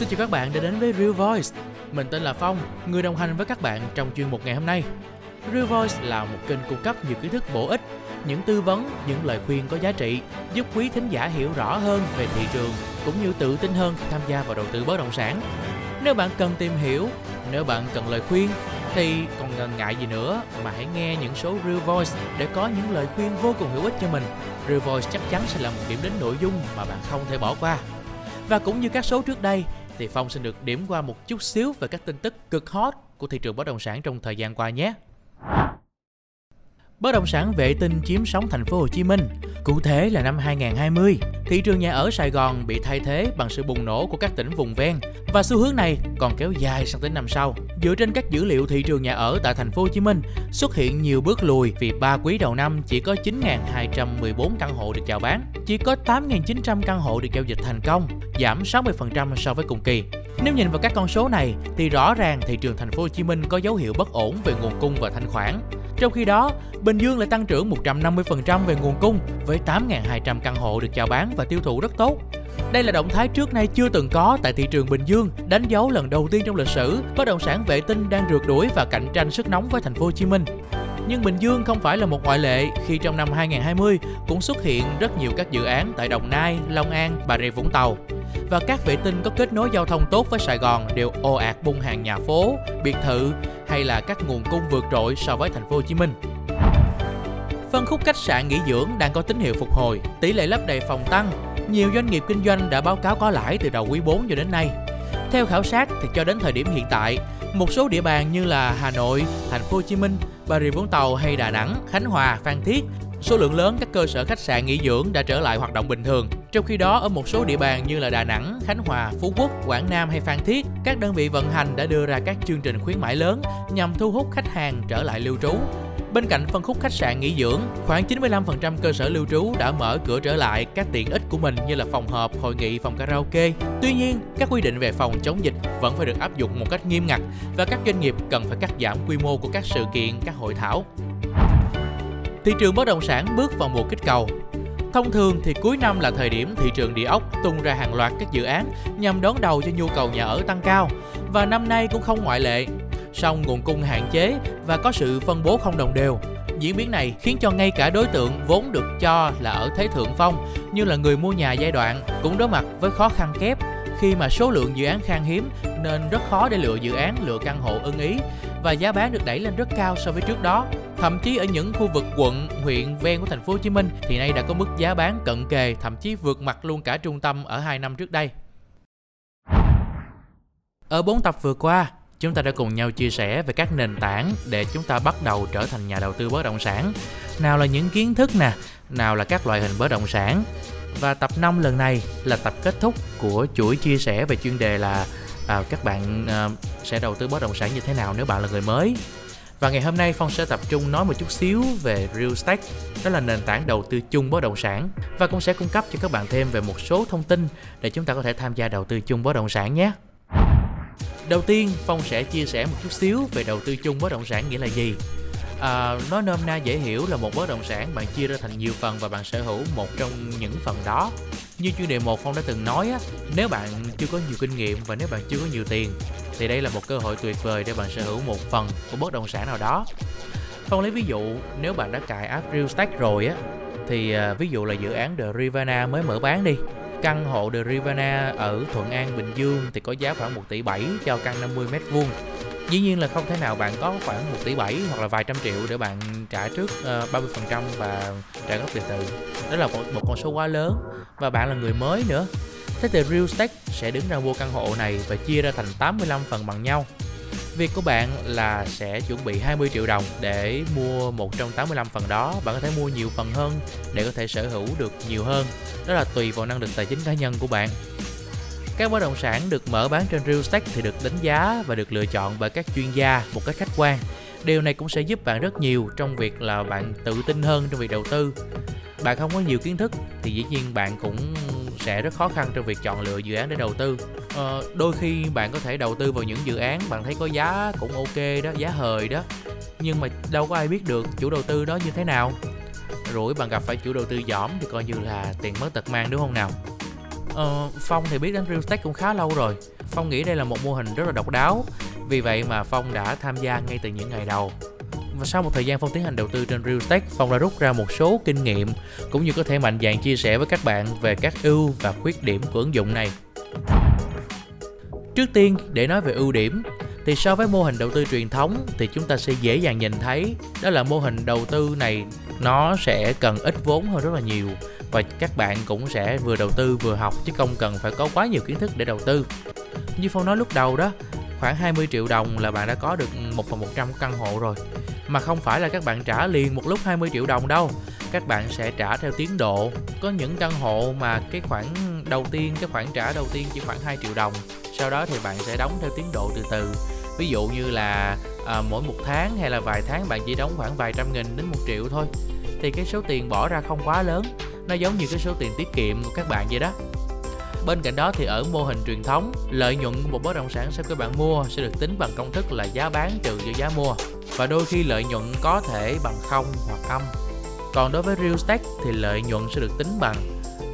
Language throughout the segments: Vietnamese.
Xin chào các bạn đã đến với Real Voice. Mình tên là Phong, người đồng hành với các bạn trong chuyên mục ngày hôm nay. Real Voice là một kênh cung cấp nhiều kiến thức bổ ích, những tư vấn, những lời khuyên có giá trị, giúp quý thính giả hiểu rõ hơn về thị trường cũng như tự tin hơn khi tham gia vào đầu tư bất động sản. Nếu bạn cần tìm hiểu, nếu bạn cần lời khuyên thì còn ngần ngại gì nữa mà hãy nghe những số Real Voice để có những lời khuyên vô cùng hữu ích cho mình. Real Voice chắc chắn sẽ là một điểm đến nội dung mà bạn không thể bỏ qua. Và cũng như các số trước đây thì Phong xin được điểm qua một chút xíu về các tin tức cực hot của thị trường bất động sản trong thời gian qua nhé. Bất động sản vệ tinh chiếm sóng thành phố Hồ Chí Minh. Cụ thể là năm 2020, thị trường nhà ở Sài Gòn bị thay thế bằng sự bùng nổ của các tỉnh vùng ven và xu hướng này còn kéo dài sang tới năm sau. Dựa trên các dữ liệu thị trường nhà ở tại thành phố Hồ Chí Minh xuất hiện nhiều bước lùi vì 3 quý đầu năm chỉ có 9.214 căn hộ được chào bán, chỉ có 8.900 căn hộ được giao dịch thành công, giảm 60% so với cùng kỳ. Nếu nhìn vào các con số này thì rõ ràng thị trường thành phố Hồ Chí Minh có dấu hiệu bất ổn về nguồn cung và thanh khoản. Trong khi đó, Bình Dương lại tăng trưởng 150% về nguồn cung với 8.200 căn hộ được chào bán và tiêu thụ rất tốt. Đây là động thái trước nay chưa từng có tại thị trường Bình Dương, đánh dấu lần đầu tiên trong lịch sử bất động sản vệ tinh đang rượt đuổi và cạnh tranh sức nóng với thành phố Hồ Chí Minh. Nhưng Bình Dương không phải là một ngoại lệ khi trong năm 2020 cũng xuất hiện rất nhiều các dự án tại Đồng Nai, Long An, Bà Rịa Vũng Tàu. Và các vệ tinh có kết nối giao thông tốt với Sài Gòn đều ồ ạt bung hàng nhà phố, biệt thự hay là các nguồn cung vượt trội so với thành phố Hồ Chí Minh. Phân khúc khách sạn nghỉ dưỡng đang có tín hiệu phục hồi, tỷ lệ lấp đầy phòng tăng, nhiều doanh nghiệp kinh doanh đã báo cáo có lãi từ đầu quý 4 cho đến nay. Theo khảo sát thì cho đến thời điểm hiện tại, một số địa bàn như là Hà Nội, Thành phố Hồ Chí Minh, Bà Rịa Vũng Tàu hay Đà Nẵng, Khánh Hòa, Phan Thiết số lượng lớn các cơ sở khách sạn nghỉ dưỡng đã trở lại hoạt động bình thường. Trong khi đó ở một số địa bàn như là Đà Nẵng, Khánh Hòa, Phú Quốc, Quảng Nam hay Phan Thiết, các đơn vị vận hành đã đưa ra các chương trình khuyến mãi lớn nhằm thu hút khách hàng trở lại lưu trú. Bên cạnh phân khúc khách sạn nghỉ dưỡng, khoảng 95% cơ sở lưu trú đã mở cửa trở lại các tiện ích của mình như là phòng họp, hội nghị, phòng karaoke. Tuy nhiên, các quy định về phòng chống dịch vẫn phải được áp dụng một cách nghiêm ngặt và các doanh nghiệp cần phải cắt giảm quy mô của các sự kiện, các hội thảo. Thị trường bất động sản bước vào mùa kích cầu. Thông thường thì cuối năm là thời điểm thị trường địa ốc tung ra hàng loạt các dự án nhằm đón đầu cho nhu cầu nhà ở tăng cao và năm nay cũng không ngoại lệ song nguồn cung hạn chế và có sự phân bố không đồng đều. Diễn biến này khiến cho ngay cả đối tượng vốn được cho là ở thế thượng phong như là người mua nhà giai đoạn cũng đối mặt với khó khăn kép khi mà số lượng dự án khan hiếm nên rất khó để lựa dự án, lựa căn hộ ưng ý và giá bán được đẩy lên rất cao so với trước đó. Thậm chí ở những khu vực quận, huyện ven của thành phố Hồ Chí Minh thì nay đã có mức giá bán cận kề, thậm chí vượt mặt luôn cả trung tâm ở 2 năm trước đây. Ở 4 tập vừa qua, chúng ta đã cùng nhau chia sẻ về các nền tảng để chúng ta bắt đầu trở thành nhà đầu tư bất động sản. Nào là những kiến thức nè, nào là các loại hình bất động sản. Và tập 5 lần này là tập kết thúc của chuỗi chia sẻ về chuyên đề là à, các bạn à, sẽ đầu tư bất động sản như thế nào nếu bạn là người mới. Và ngày hôm nay Phong sẽ tập trung nói một chút xíu về Real Estate, đó là nền tảng đầu tư chung bất động sản và cũng sẽ cung cấp cho các bạn thêm về một số thông tin để chúng ta có thể tham gia đầu tư chung bất động sản nhé. Đầu tiên, Phong sẽ chia sẻ một chút xíu về đầu tư chung bất động sản nghĩa là gì. À, nói nôm na dễ hiểu là một bất động sản bạn chia ra thành nhiều phần và bạn sở hữu một trong những phần đó. Như chuyên đề một Phong đã từng nói á, nếu bạn chưa có nhiều kinh nghiệm và nếu bạn chưa có nhiều tiền thì đây là một cơ hội tuyệt vời để bạn sở hữu một phần của bất động sản nào đó. Phong lấy ví dụ nếu bạn đã cài app Real Estate rồi á thì à, ví dụ là dự án The Rivana mới mở bán đi Căn hộ The Rivana ở Thuận An, Bình Dương thì có giá khoảng 1 tỷ 7 cho căn 50 mét vuông. Dĩ nhiên là không thể nào bạn có khoảng 1 tỷ 7 hoặc là vài trăm triệu để bạn trả trước ờ, uh, 30% và trả gốc tiền từ. Đó là một, một con số quá lớn và bạn là người mới nữa. Thế thì Real Estate sẽ đứng ra mua căn hộ này và chia ra thành 85 phần bằng nhau Việc của bạn là sẽ chuẩn bị 20 triệu đồng để mua một trong 85 phần đó. Bạn có thể mua nhiều phần hơn để có thể sở hữu được nhiều hơn. Đó là tùy vào năng lực tài chính cá nhân của bạn. Các bất động sản được mở bán trên Real Estate thì được đánh giá và được lựa chọn bởi các chuyên gia một cách khách quan. Điều này cũng sẽ giúp bạn rất nhiều trong việc là bạn tự tin hơn trong việc đầu tư. Bạn không có nhiều kiến thức thì dĩ nhiên bạn cũng sẽ rất khó khăn trong việc chọn lựa dự án để đầu tư ờ, đôi khi bạn có thể đầu tư vào những dự án bạn thấy có giá cũng ok đó giá hời đó nhưng mà đâu có ai biết được chủ đầu tư đó như thế nào rủi bạn gặp phải chủ đầu tư giỏm thì coi như là tiền mất tật mang đúng không nào Ờ, Phong thì biết đến real estate cũng khá lâu rồi. Phong nghĩ đây là một mô hình rất là độc đáo. Vì vậy mà Phong đã tham gia ngay từ những ngày đầu. Và sau một thời gian Phong tiến hành đầu tư trên Realstack, Phong đã rút ra một số kinh nghiệm cũng như có thể mạnh dạn chia sẻ với các bạn về các ưu và khuyết điểm của ứng dụng này. Trước tiên, để nói về ưu điểm, thì so với mô hình đầu tư truyền thống thì chúng ta sẽ dễ dàng nhìn thấy đó là mô hình đầu tư này nó sẽ cần ít vốn hơn rất là nhiều và các bạn cũng sẽ vừa đầu tư vừa học chứ không cần phải có quá nhiều kiến thức để đầu tư như phong nói lúc đầu đó khoảng 20 triệu đồng là bạn đã có được 1 phần 100 căn hộ rồi mà không phải là các bạn trả liền một lúc 20 triệu đồng đâu. Các bạn sẽ trả theo tiến độ. Có những căn hộ mà cái khoản đầu tiên cái khoản trả đầu tiên chỉ khoảng 2 triệu đồng. Sau đó thì bạn sẽ đóng theo tiến độ từ từ. Ví dụ như là à, mỗi một tháng hay là vài tháng bạn chỉ đóng khoảng vài trăm nghìn đến một triệu thôi. Thì cái số tiền bỏ ra không quá lớn. Nó giống như cái số tiền tiết kiệm của các bạn vậy đó. Bên cạnh đó thì ở mô hình truyền thống, lợi nhuận của một bất động sản sau khi bạn mua sẽ được tính bằng công thức là giá bán trừ cho giá mua và đôi khi lợi nhuận có thể bằng không hoặc âm. Còn đối với real estate thì lợi nhuận sẽ được tính bằng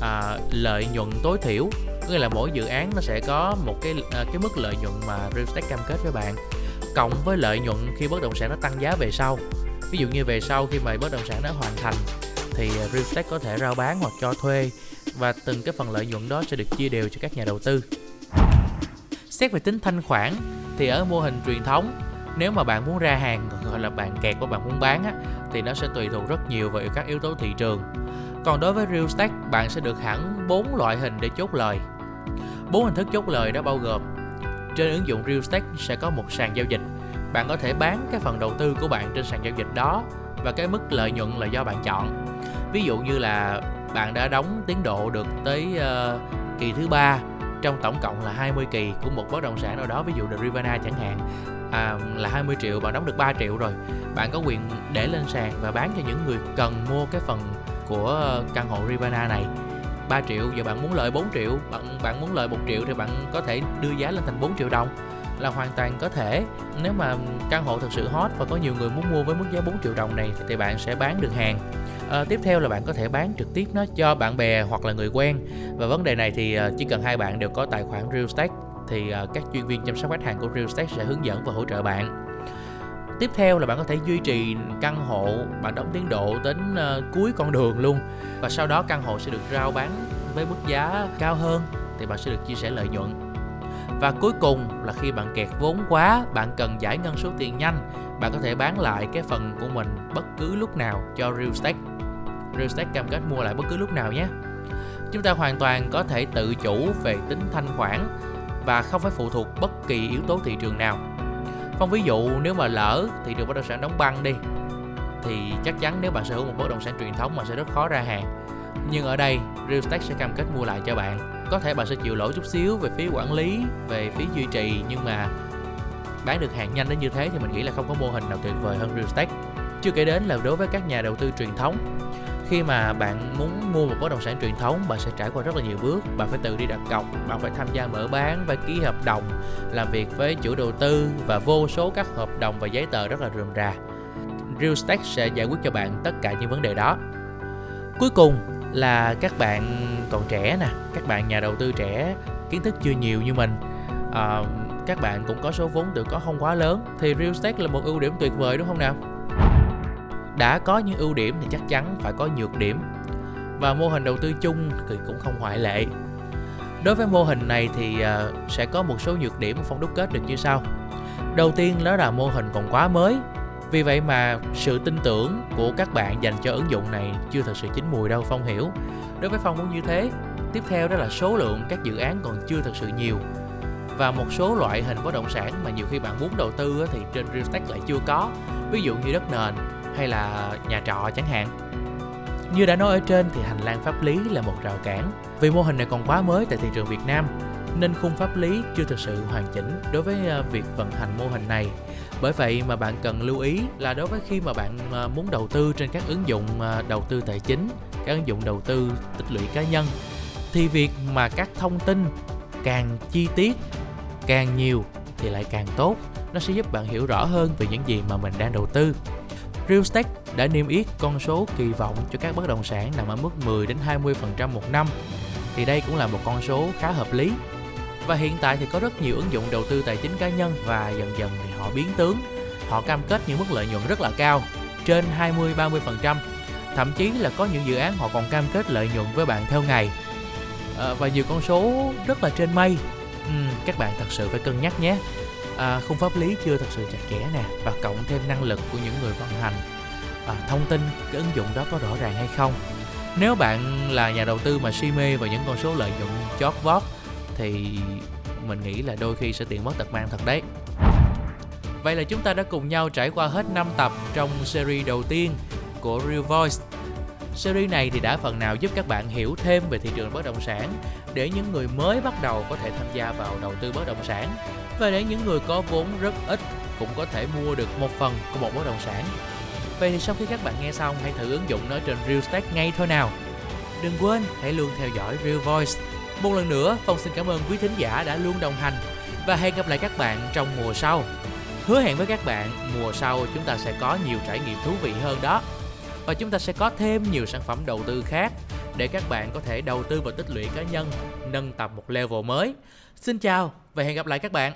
à, lợi nhuận tối thiểu. Nghĩa là mỗi dự án nó sẽ có một cái à, cái mức lợi nhuận mà real estate cam kết với bạn. Cộng với lợi nhuận khi bất động sản nó tăng giá về sau. Ví dụ như về sau khi mà bất động sản nó hoàn thành thì real estate có thể rao bán hoặc cho thuê. Và từng cái phần lợi nhuận đó sẽ được chia đều cho các nhà đầu tư. Xét về tính thanh khoản thì ở mô hình truyền thống nếu mà bạn muốn ra hàng gọi là bạn kẹt của bạn muốn bán á, thì nó sẽ tùy thuộc rất nhiều vào các yếu tố thị trường. Còn đối với real estate bạn sẽ được hẳn bốn loại hình để chốt lời. Bốn hình thức chốt lời đó bao gồm trên ứng dụng real estate sẽ có một sàn giao dịch. Bạn có thể bán cái phần đầu tư của bạn trên sàn giao dịch đó và cái mức lợi nhuận là do bạn chọn. Ví dụ như là bạn đã đóng tiến độ được tới uh, kỳ thứ ba trong tổng cộng là 20 kỳ của một bất động sản nào đó ví dụ The Rivana chẳng hạn à, là 20 triệu bạn đóng được 3 triệu rồi. Bạn có quyền để lên sàn và bán cho những người cần mua cái phần của căn hộ Rivana này. 3 triệu giờ bạn muốn lợi 4 triệu bạn bạn muốn lợi 1 triệu thì bạn có thể đưa giá lên thành 4 triệu đồng. Là hoàn toàn có thể. Nếu mà căn hộ thực sự hot và có nhiều người muốn mua với mức giá 4 triệu đồng này thì bạn sẽ bán được hàng à, tiếp theo là bạn có thể bán trực tiếp nó cho bạn bè hoặc là người quen. Và vấn đề này thì ờ, chỉ cần hai bạn đều có tài khoản real estate thì ờ, các chuyên viên chăm sóc khách hàng của real estate sẽ hướng dẫn và hỗ trợ bạn. Tiếp theo là bạn có thể duy trì căn hộ bạn đóng tiến độ đến cuối con đường luôn. Và sau đó căn hộ sẽ được rao bán với mức giá cao hơn thì bạn sẽ được chia sẻ lợi nhuận và cuối cùng là khi bạn kẹt vốn quá, bạn cần giải ngân số tiền nhanh, bạn có thể bán lại cái phần của mình bất cứ lúc nào cho real estate. Real estate cam kết mua lại bất cứ lúc nào nhé. Chúng ta hoàn toàn có thể tự chủ về tính thanh khoản và không phải phụ thuộc bất kỳ yếu tố thị trường nào. Phong ví dụ, nếu mà lỡ thị trường bất động sản đóng băng đi, thì chắc chắn nếu bạn sở hữu một bất động sản truyền thống mà sẽ rất khó ra hàng. Nhưng ở đây, Real Estate sẽ cam kết mua lại cho bạn có thể bạn sẽ chịu lỗi chút xíu về phí quản lý, về phí duy trì, nhưng mà bán được hàng nhanh đến như thế thì mình nghĩ là không có mô hình nào tuyệt vời hơn Real Estate chưa kể đến là đối với các nhà đầu tư truyền thống, khi mà bạn muốn mua một bất động sản truyền thống, bạn sẽ trải qua rất là nhiều bước. Bạn phải tự đi đặt cọc, bạn phải tham gia mở bán, phải ký hợp đồng, làm việc với chủ đầu tư và vô số các hợp đồng và giấy tờ rất là rườm rà. Real Estate sẽ giải quyết cho bạn tất cả những vấn đề đó. Cuối cùng là các bạn còn trẻ nè các bạn nhà đầu tư trẻ kiến thức chưa nhiều như mình. À, các bạn cũng có số vốn tự có không quá lớn thì real estate là một ưu điểm tuyệt vời đúng không nào? Đã có những ưu điểm thì chắc chắn phải có nhược điểm. Và mô hình đầu tư chung thì cũng không ngoại lệ. Đối với mô hình này thì uh, sẽ có một số nhược điểm mà phong đúc kết được như sau. Đầu tiên đó là mô hình còn quá mới vì vậy mà sự tin tưởng của các bạn dành cho ứng dụng này chưa thật sự chín mùi đâu, phong hiểu. Đối với phong cũng như thế, tiếp theo đó là số lượng các dự án còn chưa thật sự nhiều. Và một số loại hình bất động sản mà nhiều khi bạn muốn đầu tư thì trên real estate lại chưa có, ví dụ như đất nền hay là nhà trọ chẳng hạn. Như đã nói ở trên thì hành lang pháp lý là một rào cản. Vì mô hình này còn quá mới tại thị trường Việt Nam, nên khung pháp lý chưa thực sự hoàn chỉnh đối với ờ, việc vận hành mô hình này bởi vậy mà bạn cần lưu ý là đối với khi mà bạn à, muốn đầu tư trên các ứng dụng à, đầu tư tài chính, các ứng dụng đầu tư tích lũy cá nhân, thì việc mà các thông tin càng chi tiết, càng nhiều thì lại càng tốt nó sẽ giúp bạn hiểu rõ hơn về những gì mà mình đang đầu tư Realstack đã niêm yết con số kỳ vọng cho các bất động sản nằm ở mức 10 đến 20% một năm. thì đây cũng là một con số khá hợp lý. Và hiện tại thì có rất nhiều ứng dụng đầu tư tài chính cá nhân và dần dần thì họ biến tướng, họ cam kết những mức lợi nhuận rất là cao, trên 20-30%. Thậm chí là có những dự án họ còn cam kết lợi nhuận với bạn theo ngày. À, và nhiều con số rất là trên mây. Ừ, các bạn thật sự phải cân nhắc nhé. À, khung pháp lý chưa thật sự chặt chẽ nè và cộng thêm năng lực của những người vận hành à, thông tin cái ứng dụng đó có rõ ràng hay không nếu bạn là nhà đầu tư mà si mê vào những con số lợi nhuận chót vót thì mình nghĩ là đôi khi sẽ tiền mất tật mang thật đấy Vậy là chúng ta đã cùng nhau trải qua hết 5 tập trong series đầu tiên của Real Voice. Series này thì đã phần nào giúp các bạn hiểu thêm về thị trường bất động sản để những người mới bắt đầu có thể tham gia vào đầu tư bất động sản và để những người có vốn rất ít cũng có thể mua được một phần của một bất động sản Vậy thì sau khi các bạn nghe xong, hãy thử ứng dụng nó trên Real Stack ngay thôi nào. Đừng quên hãy luôn theo dõi Real Voice. Một lần nữa, Phong xin cảm ơn quý thính giả đã luôn đồng hành và hẹn gặp lại các bạn trong mùa sau. Hứa hẹn với các bạn, mùa sau chúng ta sẽ có nhiều trải nghiệm thú vị hơn đó. Và chúng ta sẽ có thêm nhiều sản phẩm đầu tư khác để các bạn có thể đầu tư và tích lũy cá nhân, nâng tầm một level mới. Xin chào và hẹn gặp lại các bạn.